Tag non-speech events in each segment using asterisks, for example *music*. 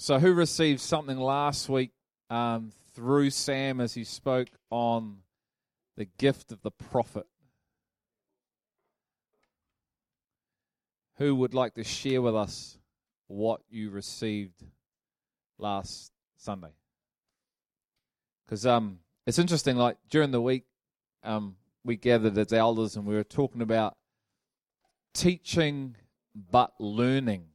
So, who received something last week um, through Sam as he spoke on the gift of the prophet? Who would like to share with us what you received last Sunday? Because um, it's interesting, like during the week, um, we gathered as elders and we were talking about teaching but learning.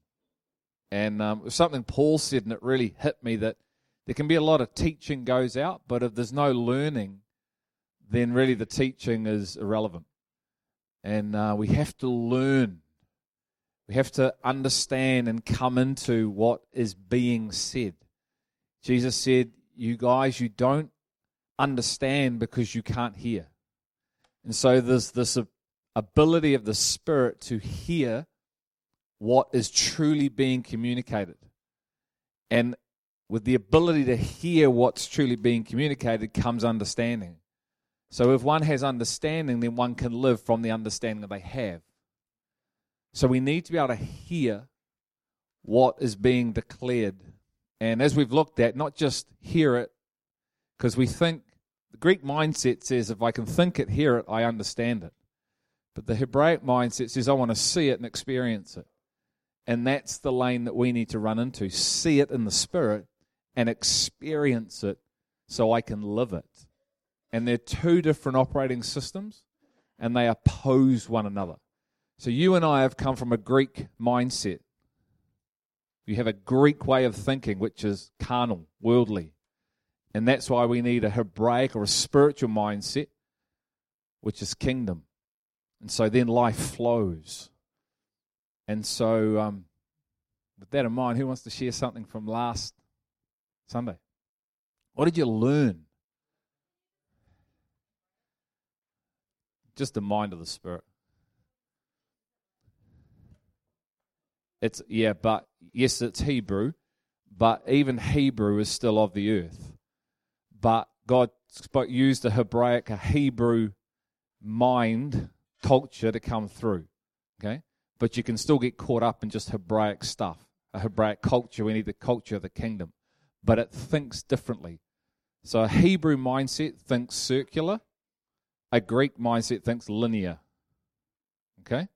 And um, something Paul said, and it really hit me that there can be a lot of teaching goes out, but if there's no learning, then really the teaching is irrelevant. And uh, we have to learn. We have to understand and come into what is being said. Jesus said, You guys, you don't understand because you can't hear. And so there's this ability of the Spirit to hear what is truly being communicated. And with the ability to hear what's truly being communicated comes understanding. So if one has understanding, then one can live from the understanding that they have. So we need to be able to hear what is being declared. And as we've looked at, not just hear it, because we think the Greek mindset says if I can think it, hear it, I understand it. But the Hebraic mindset says I want to see it and experience it. And that's the lane that we need to run into. See it in the spirit and experience it so I can live it. And they're two different operating systems and they oppose one another. So you and I have come from a Greek mindset. You have a Greek way of thinking, which is carnal, worldly. And that's why we need a Hebraic or a spiritual mindset, which is kingdom. And so then life flows. And so, um, with that in mind, who wants to share something from last Sunday? What did you learn? Just the mind of the Spirit. It's, yeah, but yes, it's Hebrew, but even Hebrew is still of the earth. But God spoke, used a Hebraic, a Hebrew mind culture to come through. Okay? But you can still get caught up in just Hebraic stuff, a Hebraic culture. We need the culture of the kingdom, but it thinks differently. So a Hebrew mindset thinks circular, a Greek mindset thinks linear. Okay?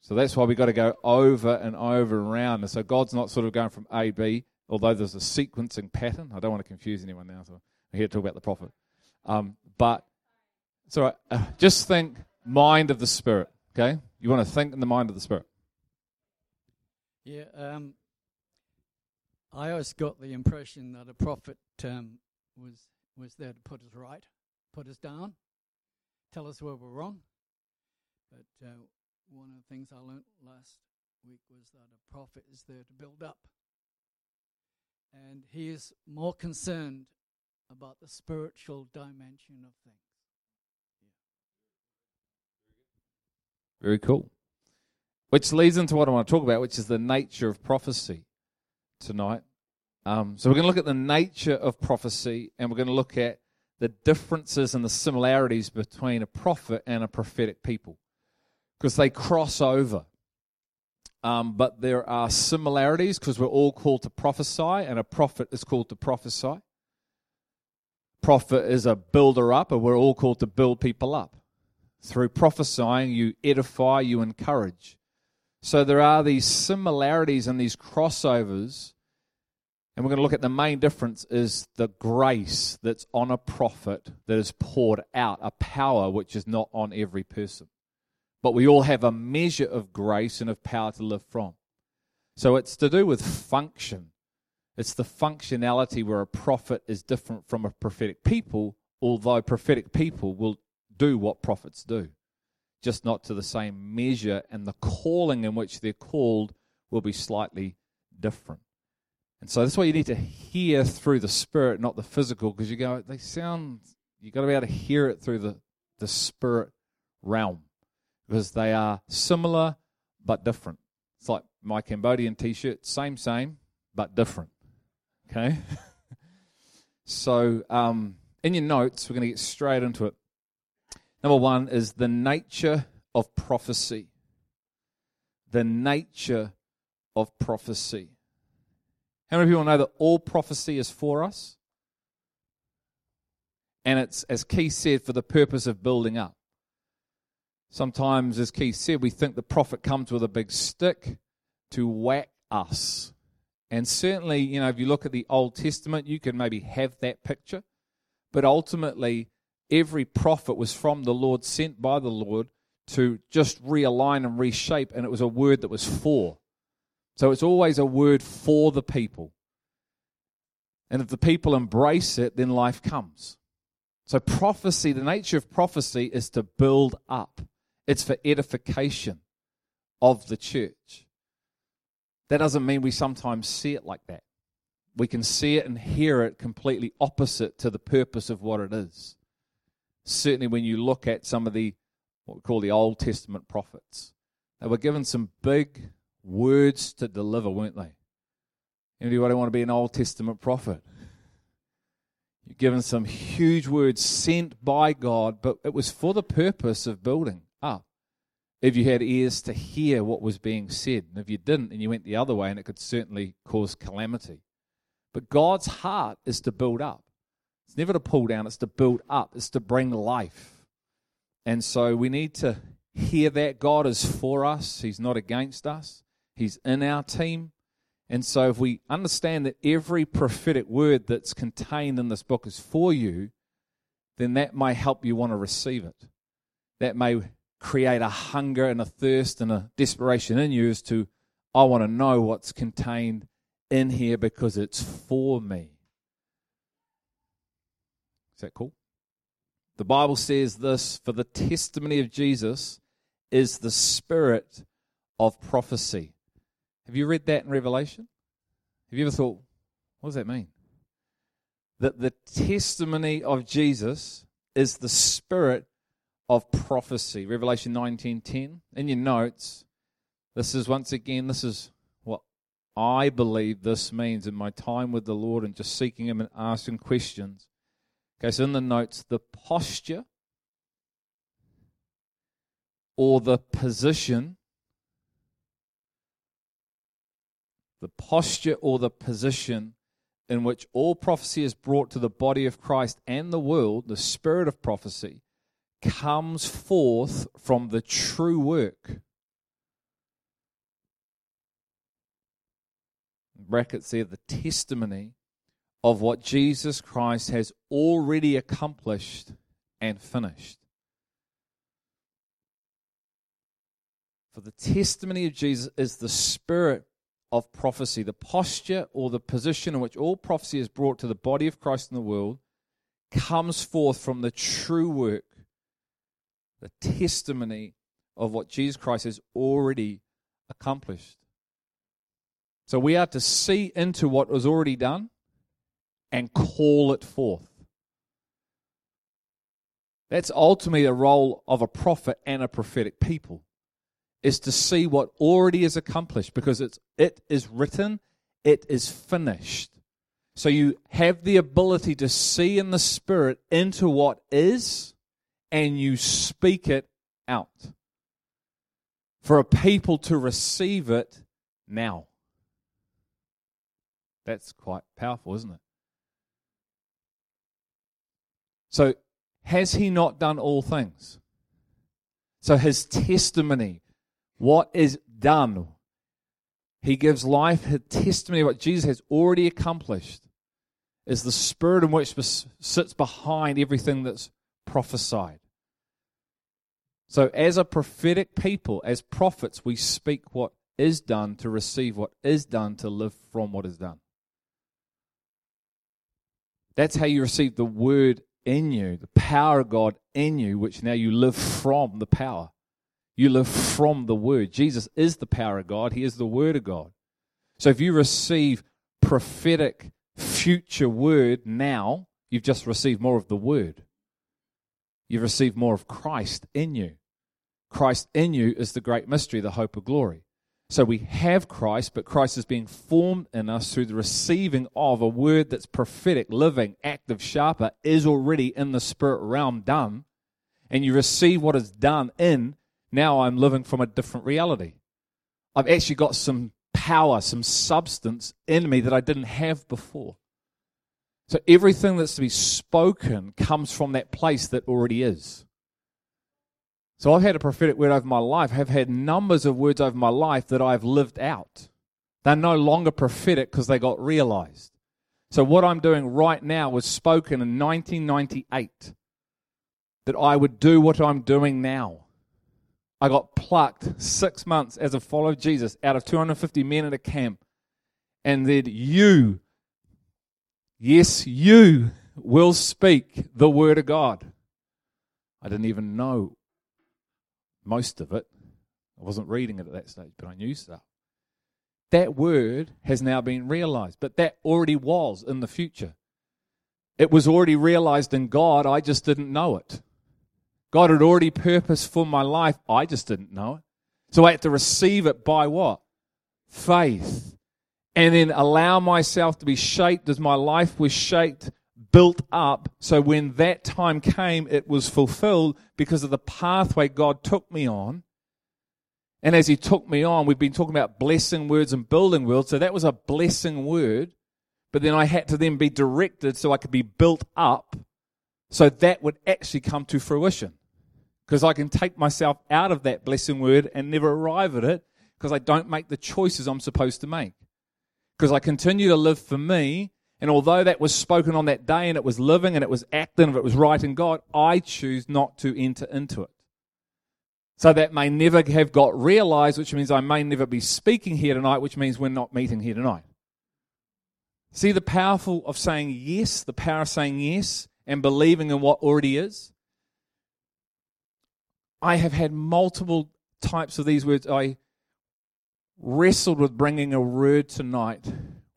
So that's why we've got to go over and over and around. And so God's not sort of going from A, B, although there's a sequencing pattern. I don't want to confuse anyone now, so I'm here to talk about the prophet. Um, but right. Uh, just think mind of the Spirit. Okay? You want to think in the mind of the Spirit. Yeah, um, I always got the impression that a prophet um, was was there to put us right, put us down, tell us where we're wrong. But uh, one of the things I learned last week was that a prophet is there to build up, and he is more concerned about the spiritual dimension of things. Very cool. Which leads into what I want to talk about, which is the nature of prophecy tonight. Um, so we're going to look at the nature of prophecy, and we're going to look at the differences and the similarities between a prophet and a prophetic people, because they cross over. Um, but there are similarities because we're all called to prophesy, and a prophet is called to prophesy. Prophet is a builder up, and we're all called to build people up. Through prophesying, you edify, you encourage. So there are these similarities and these crossovers. And we're going to look at the main difference is the grace that's on a prophet that is poured out, a power which is not on every person. But we all have a measure of grace and of power to live from. So it's to do with function. It's the functionality where a prophet is different from a prophetic people, although prophetic people will do what prophets do, just not to the same measure, and the calling in which they're called will be slightly different. And so that's why you need to hear through the spirit, not the physical, because you go, they sound, you've got to be able to hear it through the, the spirit realm, because they are similar but different. It's like my Cambodian t shirt, same, same, but different. Okay? *laughs* so, um, in your notes, we're going to get straight into it. Number one is the nature of prophecy. The nature of prophecy. How many people know that all prophecy is for us? And it's, as Keith said, for the purpose of building up. Sometimes, as Keith said, we think the prophet comes with a big stick to whack us. And certainly, you know, if you look at the Old Testament, you can maybe have that picture. But ultimately, every prophet was from the Lord, sent by the Lord to just realign and reshape, and it was a word that was for. So it's always a word for the people. And if the people embrace it, then life comes. So, prophecy, the nature of prophecy is to build up, it's for edification of the church. That doesn't mean we sometimes see it like that. We can see it and hear it completely opposite to the purpose of what it is. Certainly, when you look at some of the what we call the Old Testament prophets, they were given some big words to deliver, weren't they? Anybody want to be an Old Testament prophet? You're given some huge words sent by God, but it was for the purpose of building up. If you had ears to hear what was being said, and if you didn't and you went the other way, and it could certainly cause calamity. But God's heart is to build up. It's never to pull down, it's to build up, it's to bring life. And so we need to hear that God is for us, He's not against us, He's in our team. And so, if we understand that every prophetic word that's contained in this book is for you, then that may help you want to receive it. That may create a hunger and a thirst and a desperation in you as to, I want to know what's contained in here because it's for me. That cool? The Bible says this for the testimony of Jesus is the spirit of prophecy. Have you read that in Revelation? Have you ever thought, what does that mean? That the testimony of Jesus is the spirit of prophecy. Revelation 19:10. In your notes, this is once again, this is what I believe this means in my time with the Lord and just seeking Him and asking questions. Okay, so in the notes, the posture or the position the posture or the position in which all prophecy is brought to the body of Christ and the world, the spirit of prophecy, comes forth from the true work. Brackets there, the testimony of what Jesus Christ has already accomplished and finished. For the testimony of Jesus is the spirit of prophecy, the posture or the position in which all prophecy is brought to the body of Christ in the world, comes forth from the true work, the testimony of what Jesus Christ has already accomplished. So we are to see into what was already done and call it forth. That's ultimately the role of a prophet and a prophetic people is to see what already is accomplished because it's it is written, it is finished. So you have the ability to see in the spirit into what is and you speak it out. For a people to receive it now. That's quite powerful, isn't it? So, has he not done all things? So, his testimony, what is done. He gives life, his testimony, what Jesus has already accomplished is the spirit in which sits behind everything that's prophesied. So, as a prophetic people, as prophets, we speak what is done to receive what is done to live from what is done. That's how you receive the word in you, the power of God in you, which now you live from the power. You live from the Word. Jesus is the power of God, He is the Word of God. So if you receive prophetic future Word now, you've just received more of the Word. You've received more of Christ in you. Christ in you is the great mystery, the hope of glory. So we have Christ, but Christ is being formed in us through the receiving of a word that's prophetic, living, active, sharper, is already in the spirit realm done. And you receive what is done in now I'm living from a different reality. I've actually got some power, some substance in me that I didn't have before. So everything that's to be spoken comes from that place that already is. So I've had a prophetic word over my life, have had numbers of words over my life that I've lived out. They're no longer prophetic because they got realized. So what I'm doing right now was spoken in 1998 that I would do what I'm doing now. I got plucked six months as a follower of Jesus out of 250 men at a camp. And then you, yes, you will speak the word of God. I didn't even know most of it. I wasn't reading it at that stage, but I knew stuff. That word has now been realized, but that already was in the future. It was already realized in God, I just didn't know it. God had already purposed for my life. I just didn't know it. So I had to receive it by what? Faith. And then allow myself to be shaped as my life was shaped, built up. So when that time came, it was fulfilled because of the pathway God took me on. And as He took me on, we've been talking about blessing words and building words. So that was a blessing word. But then I had to then be directed so I could be built up so that would actually come to fruition because I can take myself out of that blessing word and never arrive at it because I don't make the choices I'm supposed to make. Because I continue to live for me, and although that was spoken on that day and it was living and it was acting and it was right in God, I choose not to enter into it. So that may never have got realized, which means I may never be speaking here tonight, which means we're not meeting here tonight. See the powerful of saying yes, the power of saying yes and believing in what already is? I have had multiple types of these words. I wrestled with bringing a word tonight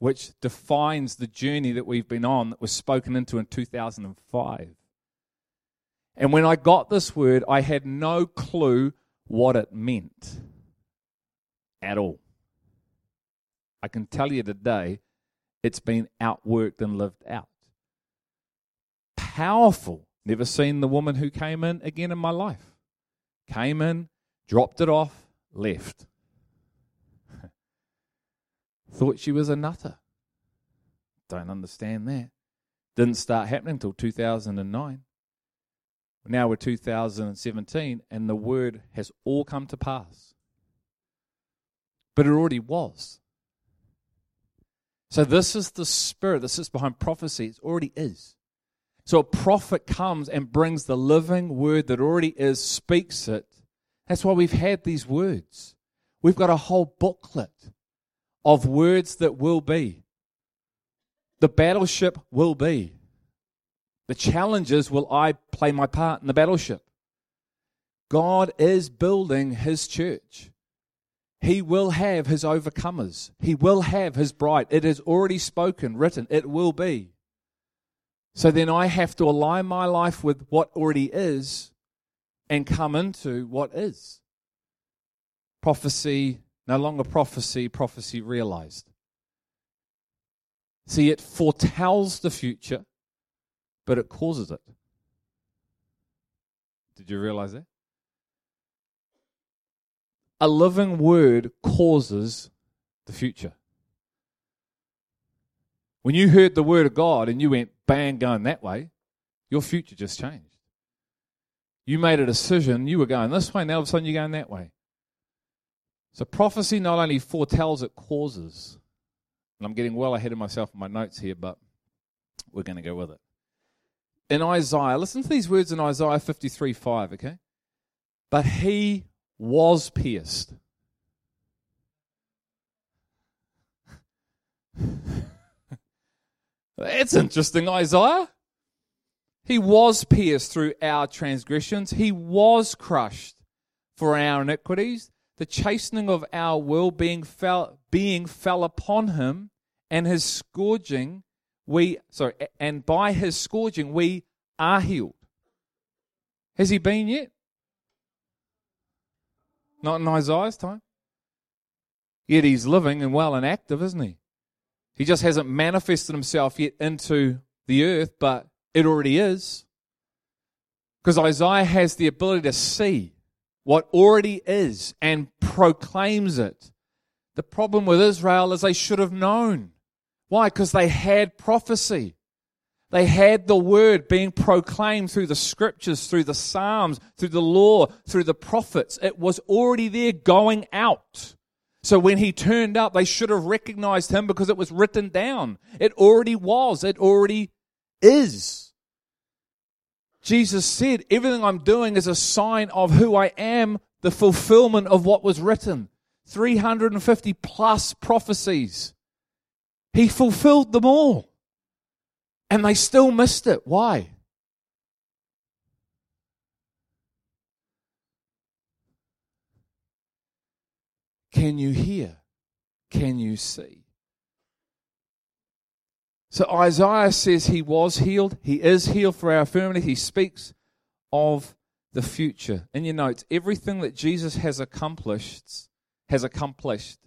which defines the journey that we've been on that was spoken into in 2005. And when I got this word, I had no clue what it meant at all. I can tell you today, it's been outworked and lived out. Powerful. Never seen the woman who came in again in my life came in, dropped it off, left. Thought she was a nutter. Don't understand that. Didn't start happening until 2009. Now we're 2017, and the word has all come to pass. But it already was. So, this is the spirit that sits behind prophecy. It already is. So a prophet comes and brings the living word that already is, speaks it. That's why we've had these words. We've got a whole booklet of words that will be. The battleship will be. The challenges will I play my part in the battleship. God is building his church. He will have his overcomers. He will have his bride. It is already spoken, written. It will be. So then I have to align my life with what already is and come into what is. Prophecy, no longer prophecy, prophecy realized. See, it foretells the future, but it causes it. Did you realize that? A living word causes the future. When you heard the word of God and you went bang going that way, your future just changed. You made a decision, you were going this way, now all of a sudden you're going that way. So prophecy not only foretells, it causes. And I'm getting well ahead of myself in my notes here, but we're going to go with it. In Isaiah, listen to these words in Isaiah 53 5, okay? But he was pierced. *laughs* That's interesting, Isaiah. He was pierced through our transgressions, he was crushed for our iniquities. The chastening of our well being fell, being fell upon him, and his scourging, we sorry, and by his scourging we are healed. Has he been yet? Not in Isaiah's time. Yet he's living and well and active, isn't he? He just hasn't manifested himself yet into the earth, but it already is. Because Isaiah has the ability to see what already is and proclaims it The problem with Israel is they should have known. Why? Because they had prophecy. They had the word being proclaimed through the scriptures, through the Psalms, through the law, through the prophets. It was already there going out. So when he turned up, they should have recognized him because it was written down. It already was. It already is. Jesus said, Everything I'm doing is a sign of who I am, the fulfillment of what was written. 350 plus prophecies. He fulfilled them all. And they still missed it. Why? Can you hear? Can you see? So Isaiah says he was healed. He is healed for our infirmity. He speaks of the future. In your notes, everything that Jesus has accomplished has accomplished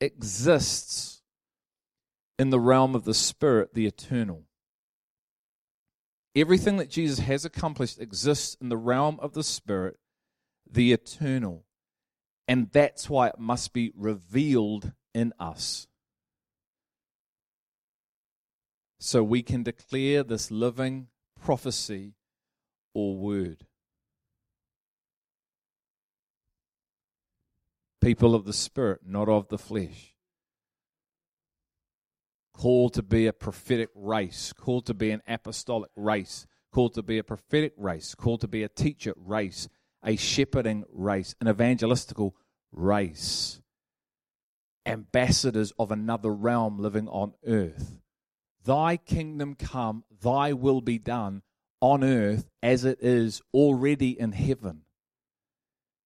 exists in the realm of the spirit, the eternal. Everything that Jesus has accomplished exists in the realm of the Spirit, the eternal. And that's why it must be revealed in us. So we can declare this living prophecy or word. People of the Spirit, not of the flesh called to be a prophetic race, called to be an apostolic race, called to be a prophetic race, called to be a teacher race, a shepherding race, an evangelistical race. Ambassadors of another realm living on earth. Thy kingdom come, thy will be done on earth as it is already in heaven.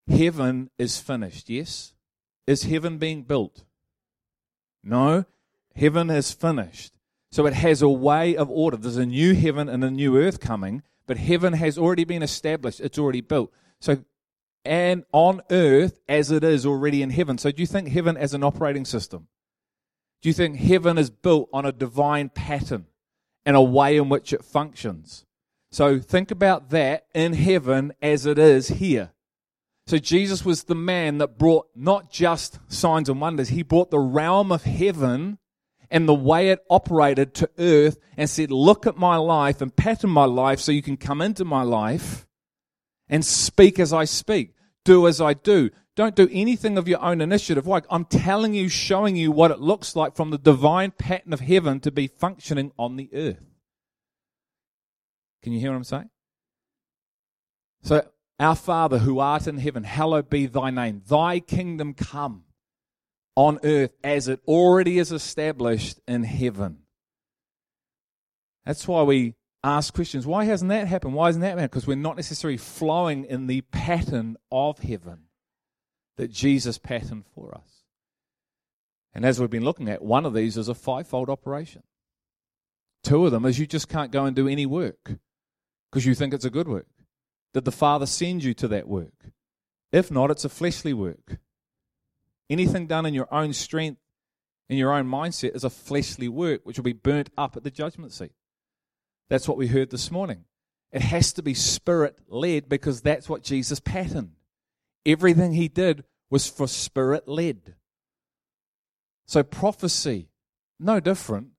Heaven is finished, yes? Is heaven being built? No, Heaven is finished. So it has a way of order. There's a new heaven and a new earth coming, but heaven has already been established. It's already built. So, and on earth as it is already in heaven. So, do you think heaven as an operating system? Do you think heaven is built on a divine pattern and a way in which it functions? So, think about that in heaven as it is here. So, Jesus was the man that brought not just signs and wonders, he brought the realm of heaven and the way it operated to earth and said, Look at my life and pattern my life so you can come into my life and speak as I speak, do as I do. Don't do anything of your own initiative. Like I'm telling you, showing you what it looks like from the divine pattern of heaven to be functioning on the earth. Can you hear what I'm saying? So, our Father who art in heaven, hallowed be thy name. Thy kingdom come on earth as it already is established in heaven. That's why we ask questions. Why hasn't that happened? Why isn't that happened? Because we're not necessarily flowing in the pattern of heaven that Jesus patterned for us. And as we've been looking at, one of these is a fivefold operation. Two of them is you just can't go and do any work because you think it's a good work. Did the Father send you to that work? If not, it's a fleshly work. Anything done in your own strength, in your own mindset, is a fleshly work which will be burnt up at the judgment seat. That's what we heard this morning. It has to be spirit led because that's what Jesus patterned. Everything he did was for spirit led. So prophecy, no different.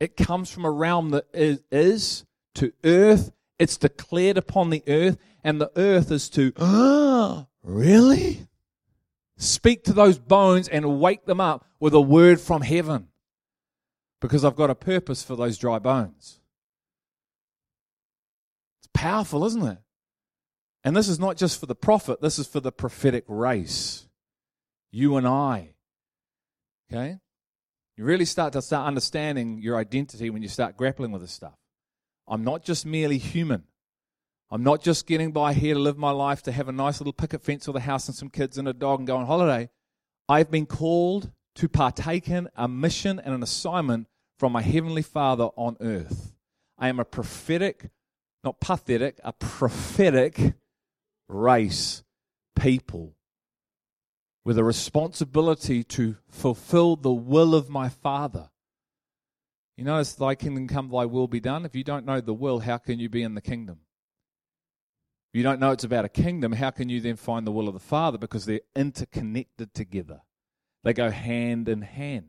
It comes from a realm that is, is to earth. It's declared upon the earth, and the earth is to, ah, really? Speak to those bones and wake them up with a word from heaven. Because I've got a purpose for those dry bones. It's powerful, isn't it? And this is not just for the prophet, this is for the prophetic race. You and I. Okay? You really start to start understanding your identity when you start grappling with this stuff. I'm not just merely human. I'm not just getting by here to live my life to have a nice little picket fence with a house and some kids and a dog and go on holiday. I've been called to partake in a mission and an assignment from my Heavenly Father on earth. I am a prophetic, not pathetic, a prophetic race, people, with a responsibility to fulfill the will of my Father. You notice, thy kingdom come, thy will be done. If you don't know the will, how can you be in the kingdom? If you don't know it's about a kingdom, how can you then find the will of the Father? Because they're interconnected together. They go hand in hand.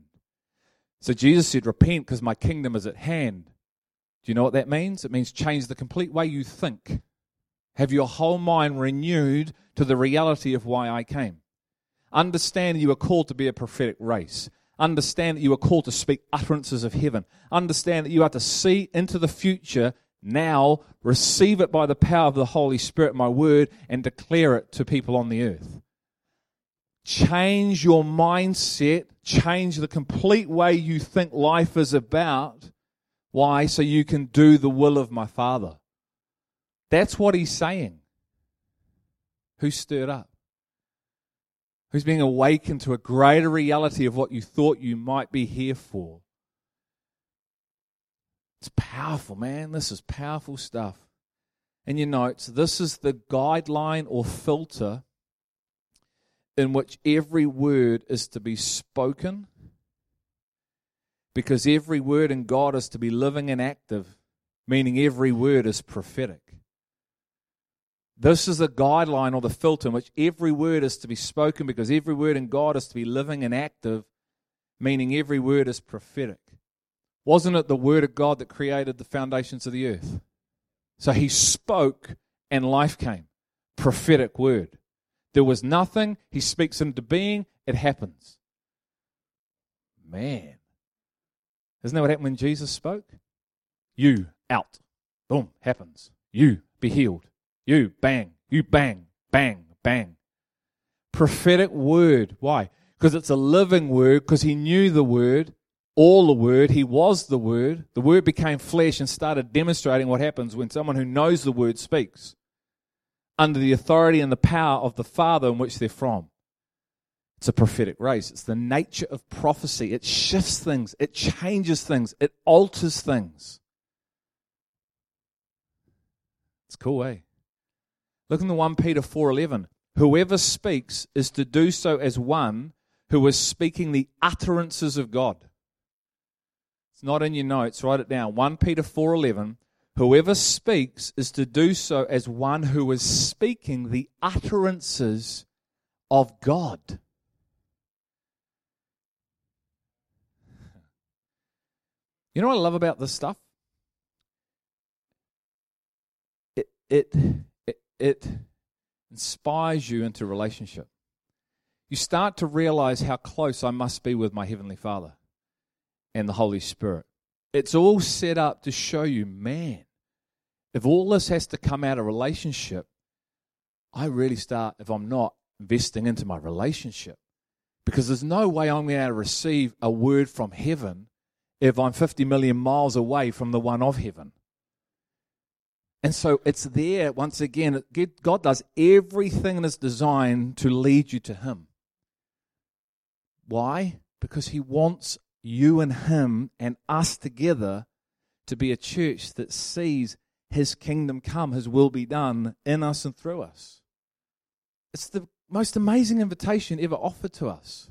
So Jesus said, Repent because my kingdom is at hand. Do you know what that means? It means change the complete way you think. Have your whole mind renewed to the reality of why I came. Understand you are called to be a prophetic race. Understand that you are called to speak utterances of heaven. Understand that you are to see into the future now, receive it by the power of the Holy Spirit, my word, and declare it to people on the earth. Change your mindset, change the complete way you think life is about. Why? So you can do the will of my Father. That's what he's saying. Who's stirred up? Who's being awakened to a greater reality of what you thought you might be here for? It's powerful, man. This is powerful stuff. In your notes, this is the guideline or filter in which every word is to be spoken because every word in God is to be living and active, meaning every word is prophetic. This is the guideline or the filter in which every word is to be spoken because every word in God is to be living and active, meaning every word is prophetic. Wasn't it the word of God that created the foundations of the earth? So he spoke and life came. Prophetic word. There was nothing, he speaks into being, it happens. Man. Isn't that what happened when Jesus spoke? You out. Boom, happens. You be healed. You, bang. You, bang, bang, bang. Prophetic word. Why? Because it's a living word, because he knew the word, all the word. He was the word. The word became flesh and started demonstrating what happens when someone who knows the word speaks under the authority and the power of the Father in which they're from. It's a prophetic race. It's the nature of prophecy. It shifts things, it changes things, it alters things. It's cool, eh? Look in the 1 Peter 4:11. Whoever speaks is to do so as one who is speaking the utterances of God. It's not in your notes, write it down. 1 Peter 4:11. Whoever speaks is to do so as one who is speaking the utterances of God. You know what I love about this stuff? It it it inspires you into relationship. You start to realize how close I must be with my Heavenly Father and the Holy Spirit. It's all set up to show you, man, if all this has to come out of relationship, I really start, if I'm not, investing into my relationship. Because there's no way I'm going to receive a word from heaven if I'm 50 million miles away from the one of heaven. And so it's there, once again, God does everything in His design to lead you to Him. Why? Because He wants you and Him and us together to be a church that sees His kingdom come, His will be done in us and through us. It's the most amazing invitation ever offered to us.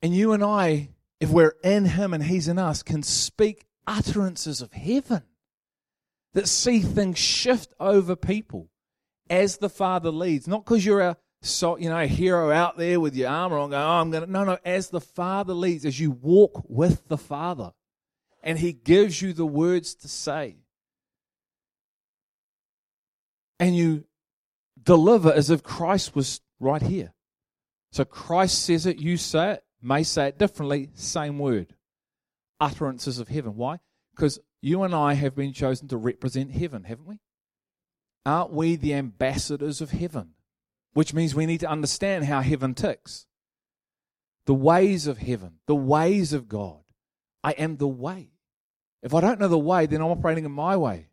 And you and I, if we're in Him and He's in us, can speak utterances of heaven that see things shift over people as the Father leads. Not because you're a so, you know, a hero out there with your armor on going, oh, I'm going to. No, no, as the Father leads, as you walk with the Father, and He gives you the words to say, and you deliver as if Christ was right here. So Christ says it, you say it, may say it differently, same word. Utterances of heaven. Why? Because you and I have been chosen to represent heaven, haven't we? Aren't we the ambassadors of heaven? Which means we need to understand how heaven ticks. The ways of heaven, the ways of God. I am the way. If I don't know the way, then I'm operating in my way.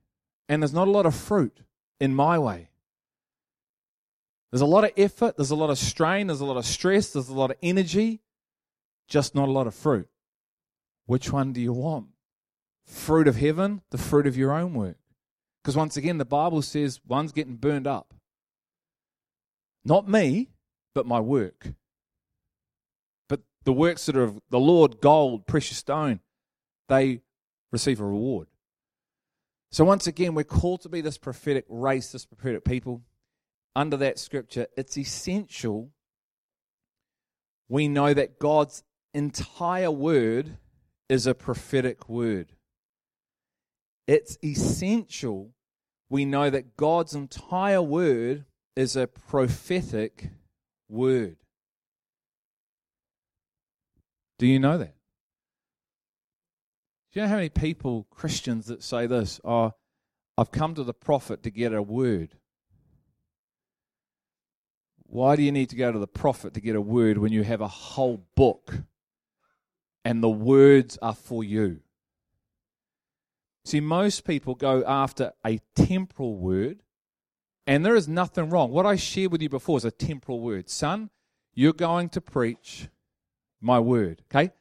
And there's not a lot of fruit in my way. There's a lot of effort, there's a lot of strain, there's a lot of stress, there's a lot of energy, just not a lot of fruit. Which one do you want? Fruit of heaven, the fruit of your own work. Because once again, the Bible says one's getting burned up. Not me, but my work. But the works that are of the Lord, gold, precious stone, they receive a reward. So once again, we're called to be this prophetic race, this prophetic people. Under that scripture, it's essential we know that God's entire word is a prophetic word. It's essential we know that God's entire word is a prophetic word. Do you know that? Do you know how many people, Christians, that say this? Oh, I've come to the prophet to get a word. Why do you need to go to the prophet to get a word when you have a whole book and the words are for you? See, most people go after a temporal word, and there is nothing wrong. What I shared with you before is a temporal word. Son, you're going to preach my word. Okay?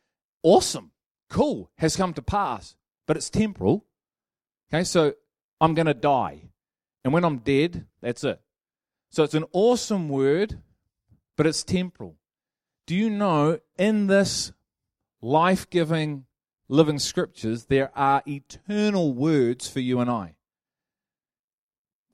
Awesome. Cool. Has come to pass. But it's temporal. Okay? So I'm going to die. And when I'm dead, that's it. So it's an awesome word, but it's temporal. Do you know in this life giving living scriptures, there are eternal words for you and I?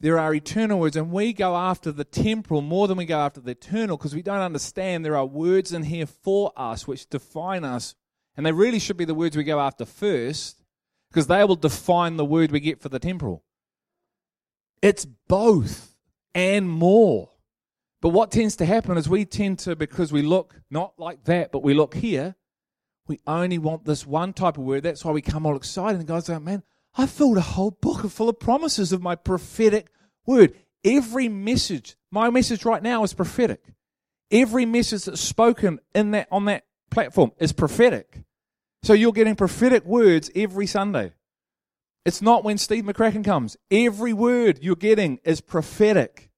There are eternal words, and we go after the temporal more than we go after the eternal because we don't understand there are words in here for us which define us, and they really should be the words we go after first because they will define the word we get for the temporal. It's both and more. But what tends to happen is we tend to, because we look not like that, but we look here, we only want this one type of word. That's why we come all excited and guys go, man, I filled a whole book full of promises of my prophetic word. Every message, my message right now is prophetic. Every message that's spoken in that on that platform is prophetic. So you're getting prophetic words every Sunday. It's not when Steve McCracken comes. Every word you're getting is prophetic.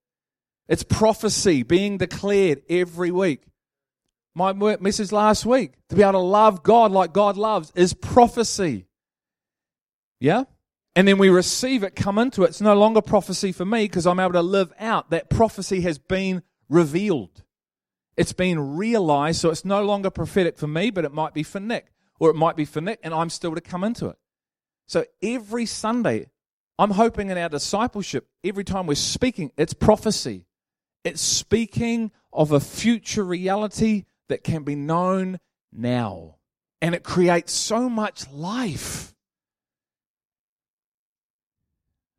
It's prophecy being declared every week. My message last week to be able to love God like God loves is prophecy. Yeah? And then we receive it, come into it. It's no longer prophecy for me because I'm able to live out. That prophecy has been revealed. It's been realized, so it's no longer prophetic for me, but it might be for Nick. Or it might be for Nick, and I'm still to come into it. So every Sunday, I'm hoping in our discipleship, every time we're speaking, it's prophecy. It's speaking of a future reality that can be known now. And it creates so much life.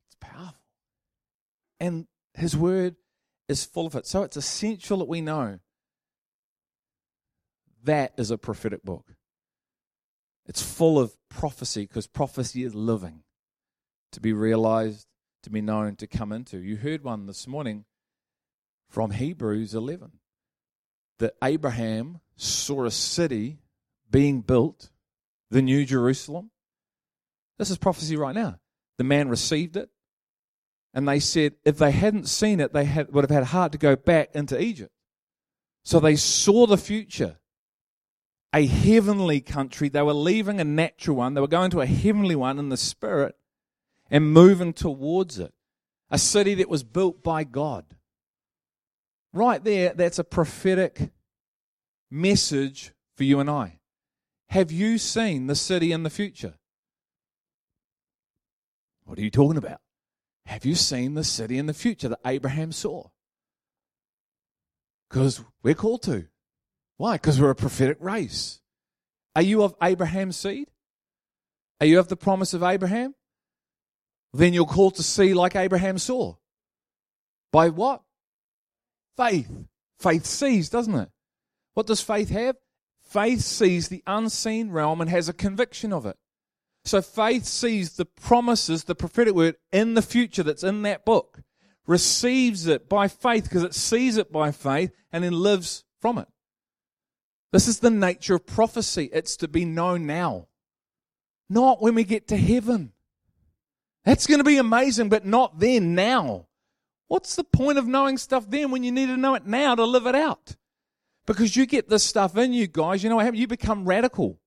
It's powerful. And His Word is full of it. So it's essential that we know that is a prophetic book. It's full of prophecy because prophecy is living, to be realized, to be known, to come into. You heard one this morning from Hebrews 11 that Abraham saw a city being built, the New Jerusalem. This is prophecy right now. The man received it, and they said if they hadn't seen it, they had, would have had heart to go back into Egypt. So they saw the future a heavenly country. They were leaving a natural one, they were going to a heavenly one in the spirit and moving towards it. A city that was built by God. Right there, that's a prophetic message for you and I. Have you seen the city in the future? What are you talking about? Have you seen the city in the future that Abraham saw? Because we're called to. Why? Because we're a prophetic race. Are you of Abraham's seed? Are you of the promise of Abraham? Then you're called to see like Abraham saw. By what? Faith. Faith sees, doesn't it? What does faith have? Faith sees the unseen realm and has a conviction of it. So faith sees the promises, the prophetic word in the future that's in that book, receives it by faith because it sees it by faith and then lives from it. This is the nature of prophecy. It's to be known now, not when we get to heaven. That's going to be amazing, but not then, now. What's the point of knowing stuff then when you need to know it now to live it out? Because you get this stuff in you guys, you know what happens? You become radical.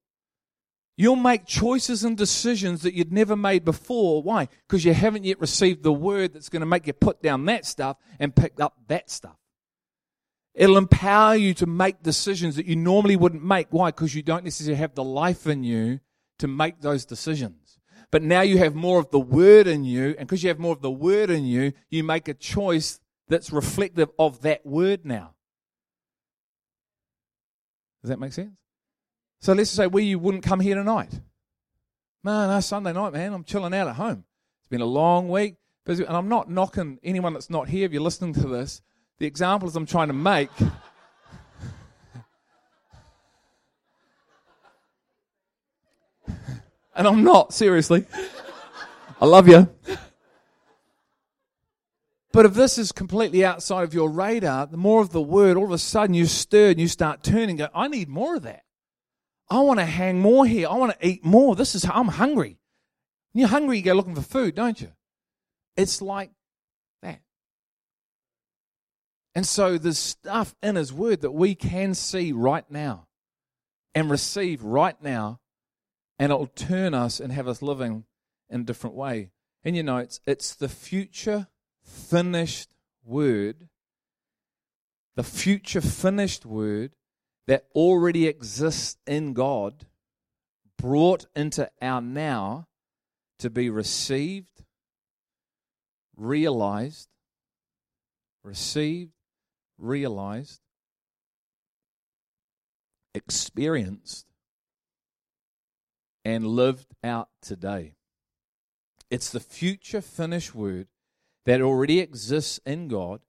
You'll make choices and decisions that you'd never made before. Why? Because you haven't yet received the word that's going to make you put down that stuff and pick up that stuff. It'll empower you to make decisions that you normally wouldn't make. Why? Because you don't necessarily have the life in you to make those decisions. But now you have more of the word in you, and because you have more of the word in you, you make a choice that's reflective of that word now. Does that make sense? So let's say we wouldn't come here tonight. No, no, Sunday night, man. I'm chilling out at home. It's been a long week. And I'm not knocking anyone that's not here if you're listening to this. The examples I'm trying to make. And I'm not, seriously. I love you. But if this is completely outside of your radar, the more of the word, all of a sudden you stir and you start turning, go, I need more of that. I want to hang more here. I want to eat more. This is, I'm hungry. When you're hungry, you go looking for food, don't you? It's like that. And so there's stuff in His Word that we can see right now and receive right now, and it'll turn us and have us living in a different way. In your it's, it's the future finished word, the future finished word that already exists in God, brought into our now to be received, realized, received, realized, experienced, and lived out today. It's the future finished word that already exists in God,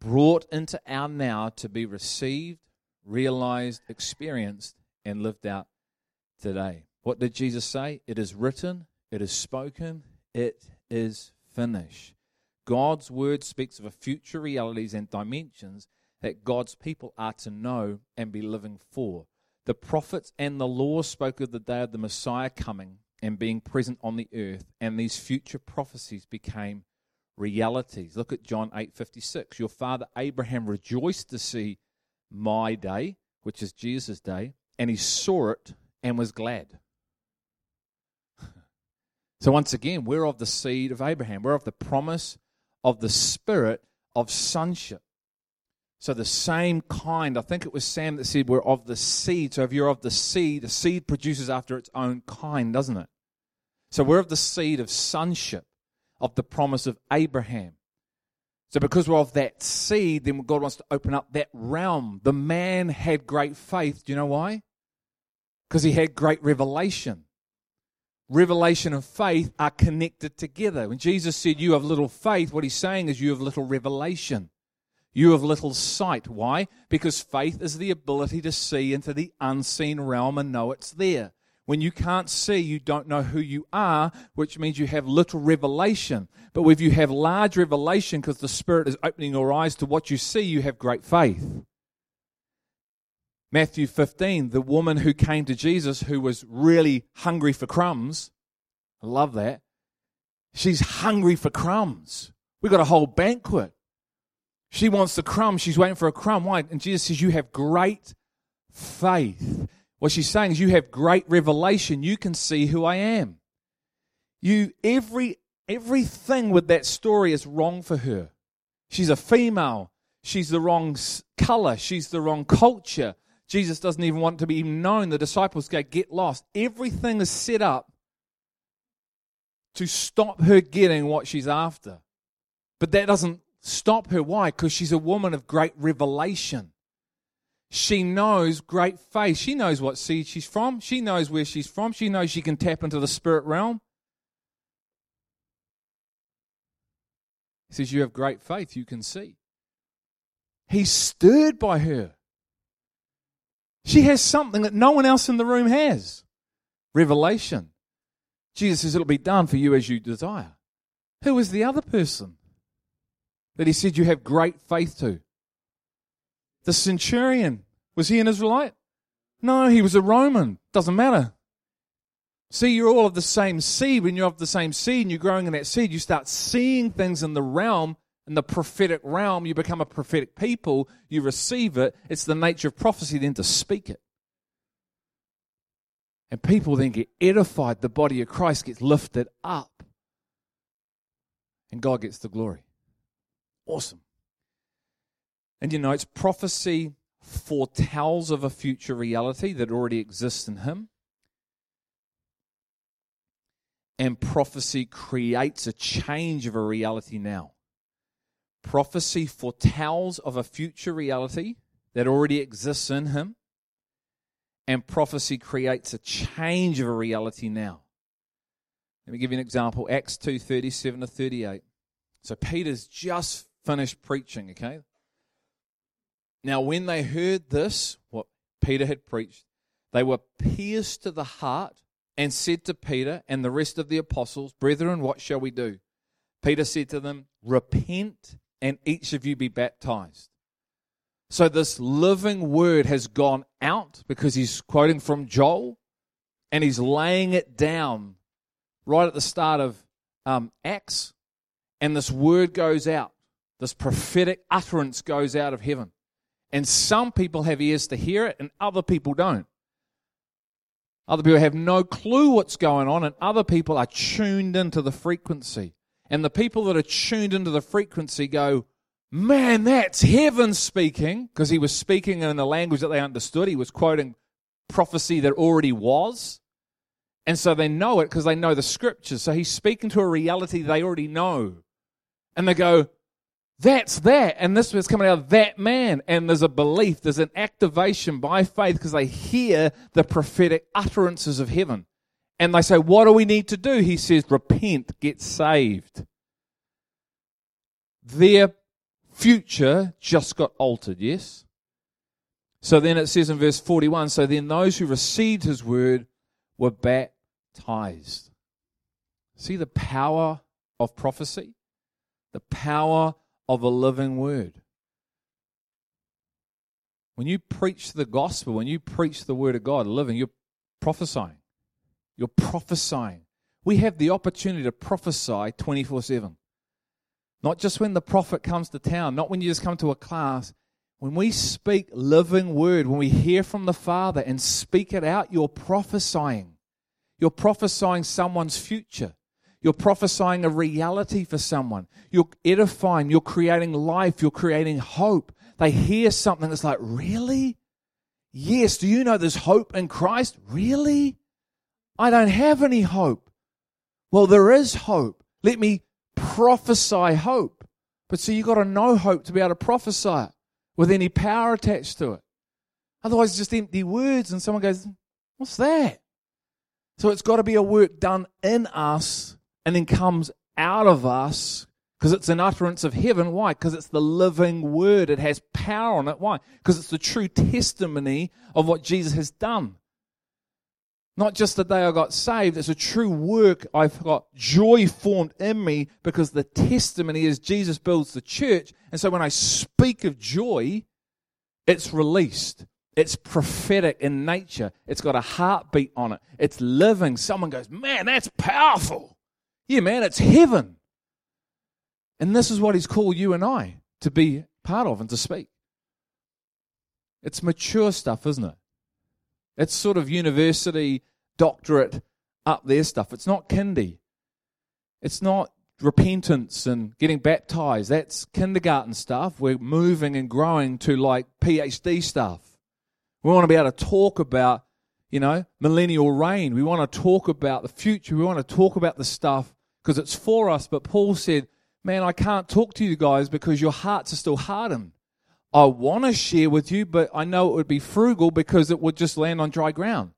brought into our now to be received, realized, experienced, and lived out today. What did Jesus say? It is written, it is spoken, it is finished. God's word speaks of a future realities and dimensions that God's people are to know and be living for. The prophets and the law spoke of the day of the Messiah coming and being present on the earth, and these future prophecies became realities. Look at John 8:56. Your father Abraham rejoiced to see my day, which is Jesus' day, and he saw it and was glad. so once again, we're of the seed of Abraham. We're of the promise of the spirit of sonship. So the same kind, I think it was Sam that said we're of the seed. So if you're of the seed, the seed produces after its own kind, doesn't it? So we're of the seed of sonship of the promise of Abraham. So, because we're of that seed, then God wants to open up that realm. The man had great faith. Do you know why? Because he had great revelation. Revelation and faith are connected together. When Jesus said, You have little faith, what he's saying is, You have little revelation. You have little sight. Why? Because faith is the ability to see into the unseen realm and know it's there. When you can't see, you don't know who you are, which means you have little revelation. But if you have large revelation because the Spirit is opening your eyes to what you see, you have great faith. Matthew 15, the woman who came to Jesus who was really hungry for crumbs. I love that. She's hungry for crumbs. We got a whole banquet. She wants the crumb. She's waiting for a crumb. Why? And Jesus says, You have great faith. What she's saying is, you have great revelation. You can see who I am. You every everything with that story is wrong for her. She's a female. She's the wrong color. She's the wrong culture. Jesus doesn't even want to be known. The disciples go, get lost. Everything is set up to stop her getting what she's after. But that doesn't stop her. Why? Because she's a woman of great revelation. She knows great faith. She knows what seed she's from. She knows where she's from. She knows she can tap into the spirit realm. He says, You have great faith, you can see. He's stirred by her. She has something that no one else in the room has revelation. Jesus says, It'll be done for you as you desire. Who is the other person that he said you have great faith to? The centurion, was he an Israelite? No, he was a Roman. Doesn't matter. See, you're all of the same seed. When you're of the same seed and you're growing in that seed, you start seeing things in the realm, in the prophetic realm. You become a prophetic people. You receive it. It's the nature of prophecy then to speak it. And people then get edified. The body of Christ gets lifted up. And God gets the glory. Awesome. And you know, it's prophecy foretells of a future reality that already exists in Him. And prophecy creates a change of a reality now. Prophecy foretells of a future reality that already exists in Him. and prophecy creates a change of a reality now. Let me give you an example. Acts 2 37 to 38. So Peter's just finished preaching, okay? Now, when they heard this, what Peter had preached, they were pierced to the heart and said to Peter and the rest of the apostles, Brethren, what shall we do? Peter said to them, Repent and each of you be baptized. So this living word has gone out because he's quoting from Joel and he's laying it down right at the start of um, Acts. And this word goes out. This prophetic utterance goes out of heaven. And some people have ears to hear it and other people don't. Other people have no clue what's going on, and other people are tuned into the frequency. And the people that are tuned into the frequency go, Man, that's heaven speaking, because he was speaking in a language that they understood. He was quoting prophecy that already was. And so they know it because they know the scriptures. So he's speaking to a reality they already know. And they go, that's that. And this was coming out of that man. And there's a belief, there's an activation by faith because they hear the prophetic utterances of heaven. And they say, What do we need to do? He says, Repent, get saved. Their future just got altered, yes? So then it says in verse 41 So then those who received his word were baptized. See the power of prophecy? The power of a living word. When you preach the gospel, when you preach the word of God living, you're prophesying. You're prophesying. We have the opportunity to prophesy 24 7. Not just when the prophet comes to town, not when you just come to a class. When we speak living word, when we hear from the Father and speak it out, you're prophesying. You're prophesying someone's future. You're prophesying a reality for someone. You're edifying. You're creating life. You're creating hope. They hear something that's like, really? Yes. Do you know there's hope in Christ? Really? I don't have any hope. Well, there is hope. Let me prophesy hope. But see, you've got to know hope to be able to prophesy it with any power attached to it. Otherwise, it's just empty words, and someone goes, What's that? So it's got to be a work done in us and then comes out of us because it's an utterance of heaven. Why? Because it's the living word. It has power on it. Why? Because it's the true testimony of what Jesus has done. Not just the day I got saved, it's a true work. I've got joy formed in me because the testimony is Jesus builds the church. And so when I speak of joy, it's released. It's prophetic in nature. It's got a heartbeat on it. It's living. Someone goes, Man, that's powerful. Yeah, man, it's heaven. And this is what he's called you and I to be part of and to speak. It's mature stuff, isn't it? It's sort of university doctorate up there stuff. It's not kindy. It's not repentance and getting baptized. That's kindergarten stuff. We're moving and growing to like PhD stuff. We want to be able to talk about, you know, millennial reign. We want to talk about the future. We want to talk about the stuff because it's for us. But Paul said, man, I can't talk to you guys because your hearts are still hardened. I want to share with you, but I know it would be frugal because it would just land on dry ground.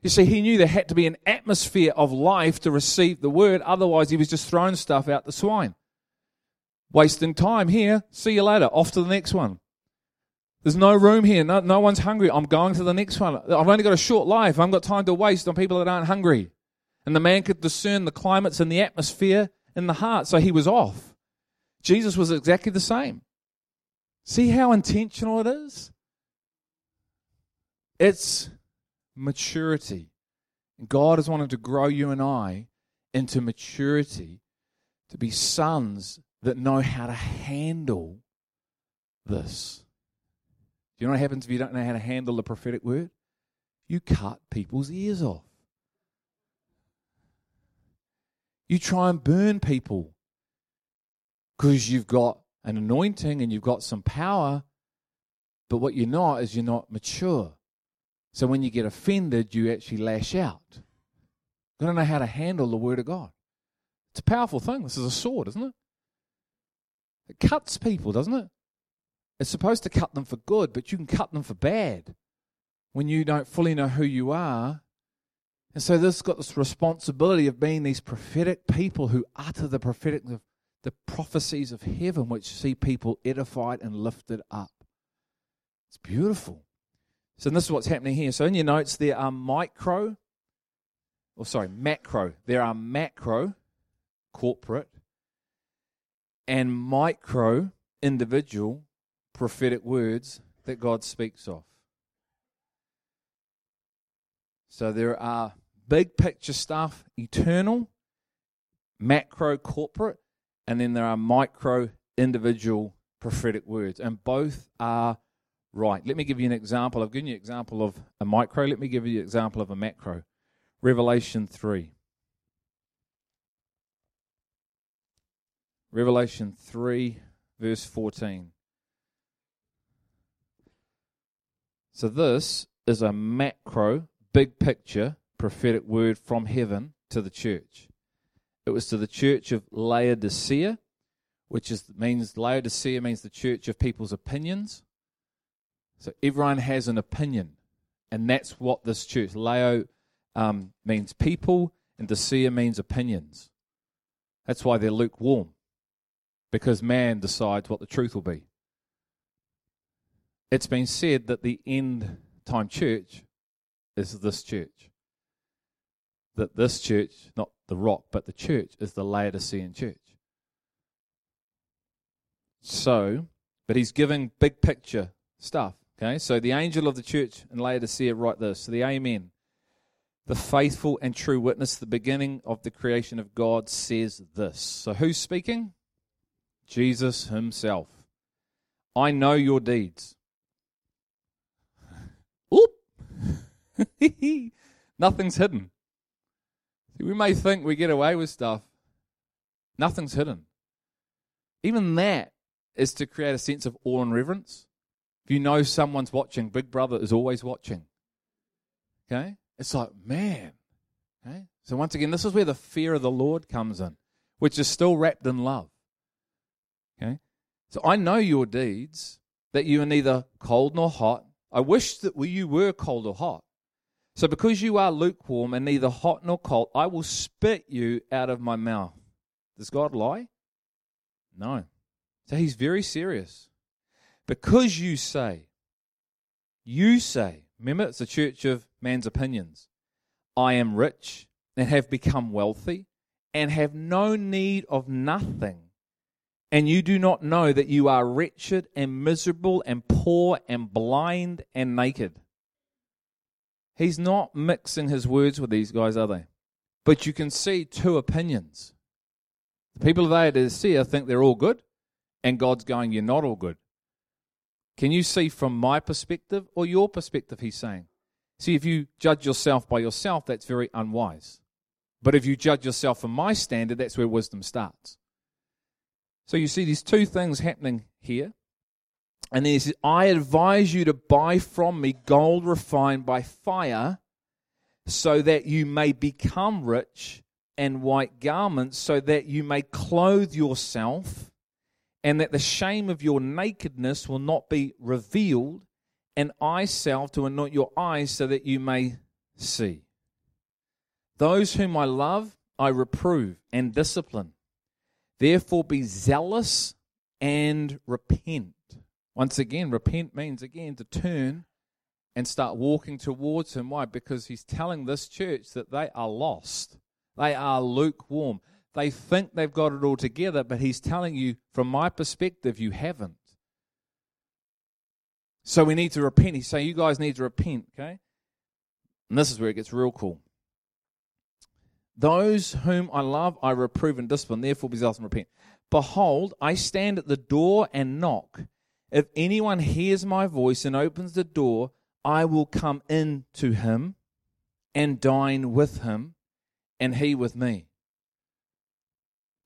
You see, he knew there had to be an atmosphere of life to receive the word, otherwise, he was just throwing stuff out the swine. Wasting time here. See you later. Off to the next one. There's no room here. No, no one's hungry. I'm going to the next one. I've only got a short life. I haven't got time to waste on people that aren't hungry. And the man could discern the climates and the atmosphere in the heart, so he was off. Jesus was exactly the same. See how intentional it is? It's maturity. God has wanted to grow you and I into maturity to be sons that know how to handle this. Do you know what happens if you don't know how to handle the prophetic word? You cut people's ears off. You try and burn people because you've got an anointing and you've got some power, but what you're not is you're not mature. So when you get offended, you actually lash out. You don't know how to handle the Word of God. It's a powerful thing. This is a sword, isn't it? It cuts people, doesn't it? It's supposed to cut them for good, but you can cut them for bad. when you don't fully know who you are. And so this got this responsibility of being these prophetic people who utter the prophetic the prophecies of heaven which see people edified and lifted up. It's beautiful. So this is what's happening here. So in your notes there are micro or sorry, macro. There are macro corporate and micro individual prophetic words that God speaks of. So there are big picture stuff, eternal, macro corporate, and then there are micro individual prophetic words. And both are right. Let me give you an example. I've given you an example of a micro. Let me give you an example of a macro. Revelation 3. Revelation 3, verse 14. So, this is a macro, big picture prophetic word from heaven to the church. It was to the church of Laodicea, which is, means Laodicea means the church of people's opinions. So, everyone has an opinion, and that's what this church, Lao um, means people, and Dicea means opinions. That's why they're lukewarm because man decides what the truth will be. It's been said that the end time church is this church. That this church, not the rock, but the church, is the Laodicean church. So, but he's giving big picture stuff. Okay, so the angel of the church in Laodicea write this. The Amen, the faithful and true witness, the beginning of the creation of God, says this. So who's speaking? Jesus himself. I know your deeds. *laughs* Nothing's hidden. We may think we get away with stuff. Nothing's hidden. Even that is to create a sense of awe and reverence. If you know someone's watching, Big Brother is always watching. Okay? It's like, man. Okay? So once again, this is where the fear of the Lord comes in, which is still wrapped in love. Okay? So I know your deeds, that you are neither cold nor hot. I wish that you were cold or hot. So because you are lukewarm and neither hot nor cold, I will spit you out of my mouth. Does God lie? No. So he's very serious. Because you say, you say, remember, it's a church of man's opinions. I am rich and have become wealthy and have no need of nothing and you do not know that you are wretched and miserable and poor and blind and naked. He's not mixing his words with these guys, are they? But you can see two opinions. The people of Laodicea think they're all good, and God's going, You're not all good. Can you see from my perspective or your perspective? He's saying. See, if you judge yourself by yourself, that's very unwise. But if you judge yourself from my standard, that's where wisdom starts. So you see these two things happening here. And then he says, I advise you to buy from me gold refined by fire, so that you may become rich, and white garments, so that you may clothe yourself, and that the shame of your nakedness will not be revealed, and eye salve to anoint your eyes, so that you may see. Those whom I love, I reprove and discipline. Therefore, be zealous and repent. Once again, repent means again to turn and start walking towards Him. Why? Because He's telling this church that they are lost, they are lukewarm. They think they've got it all together, but He's telling you, from my perspective, you haven't. So we need to repent. He's saying, You guys need to repent, okay? And this is where it gets real cool. Those whom I love, I reprove and discipline. Therefore, be zealous and repent. Behold, I stand at the door and knock. If anyone hears my voice and opens the door, I will come in to him and dine with him, and he with me.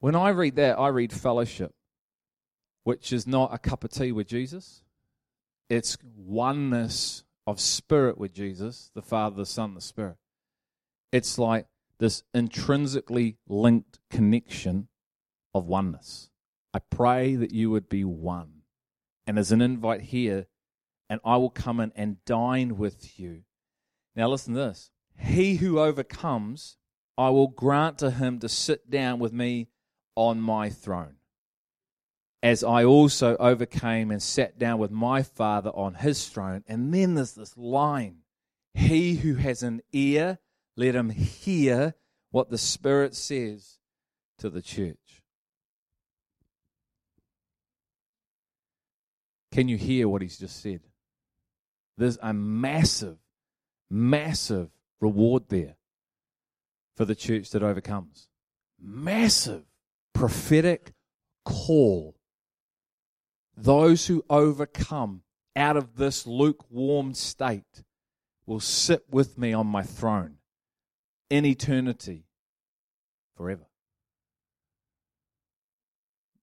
When I read that, I read fellowship, which is not a cup of tea with Jesus. It's oneness of spirit with Jesus, the Father, the Son, the Spirit. It's like this intrinsically linked connection of oneness. I pray that you would be one. And as an invite here, and I will come in and dine with you. Now, listen to this. He who overcomes, I will grant to him to sit down with me on my throne, as I also overcame and sat down with my Father on his throne. And then there's this line He who has an ear, let him hear what the Spirit says to the church. Can you hear what he's just said? There's a massive, massive reward there for the church that overcomes. Massive prophetic call. Those who overcome out of this lukewarm state will sit with me on my throne in eternity forever.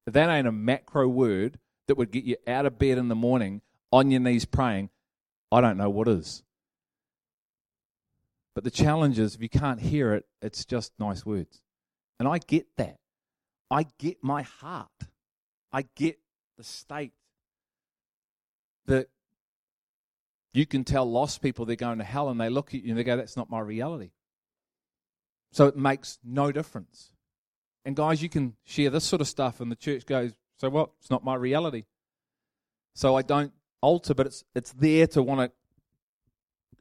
That ain't a macro word that would get you out of bed in the morning on your knees praying, I don't know what is. But the challenge is if you can't hear it, it's just nice words. And I get that. I get my heart. I get the state that you can tell lost people they're going to hell and they look at you and they go, That's not my reality. So it makes no difference. And guys, you can share this sort of stuff, and the church goes, So what? It's not my reality. So I don't alter, but it's it's there to want to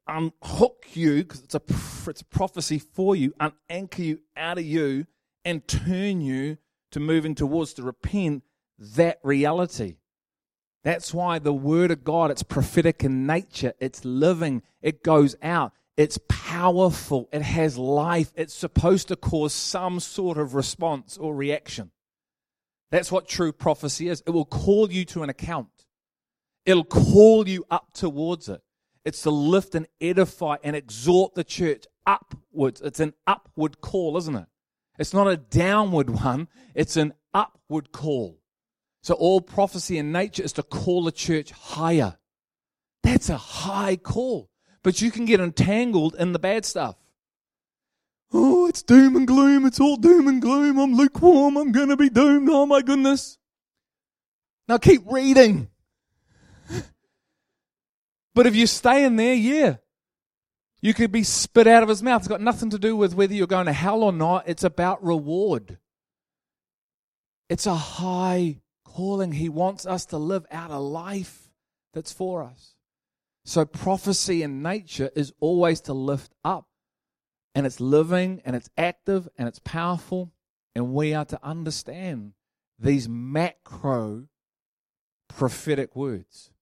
unhook you because it's a it's a prophecy for you, unanchor you out of you, and turn you to moving towards to repent that reality. That's why the word of God, it's prophetic in nature, it's living, it goes out, it's powerful, it has life, it's supposed to cause some sort of response or reaction. That's what true prophecy is. It will call you to an account. It'll call you up towards it. It's to lift and edify and exhort the church upwards. It's an upward call, isn't it? It's not a downward one, it's an upward call. So all prophecy in nature is to call the church higher. That's a high call. But you can get entangled in the bad stuff. Oh, it's doom and gloom. It's all doom and gloom. I'm lukewarm. I'm going to be doomed. Oh, my goodness. Now keep reading. But if you stay in there, yeah, you could be spit out of his mouth. It's got nothing to do with whether you're going to hell or not. It's about reward. It's a high calling. He wants us to live out a life that's for us. So, prophecy in nature is always to lift up. And it's living and it's active and it's powerful. And we are to understand these macro prophetic words.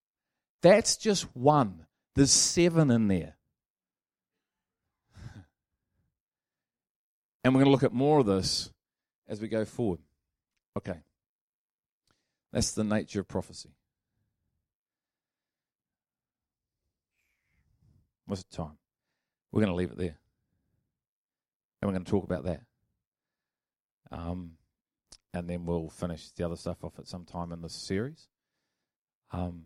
That's just one. There's seven in there. And we're going to look at more of this as we go forward. Okay. That's the nature of prophecy. What's the time? We're going to leave it there. And we're going to talk about that. Um, and then we'll finish the other stuff off at some time in this series. Um,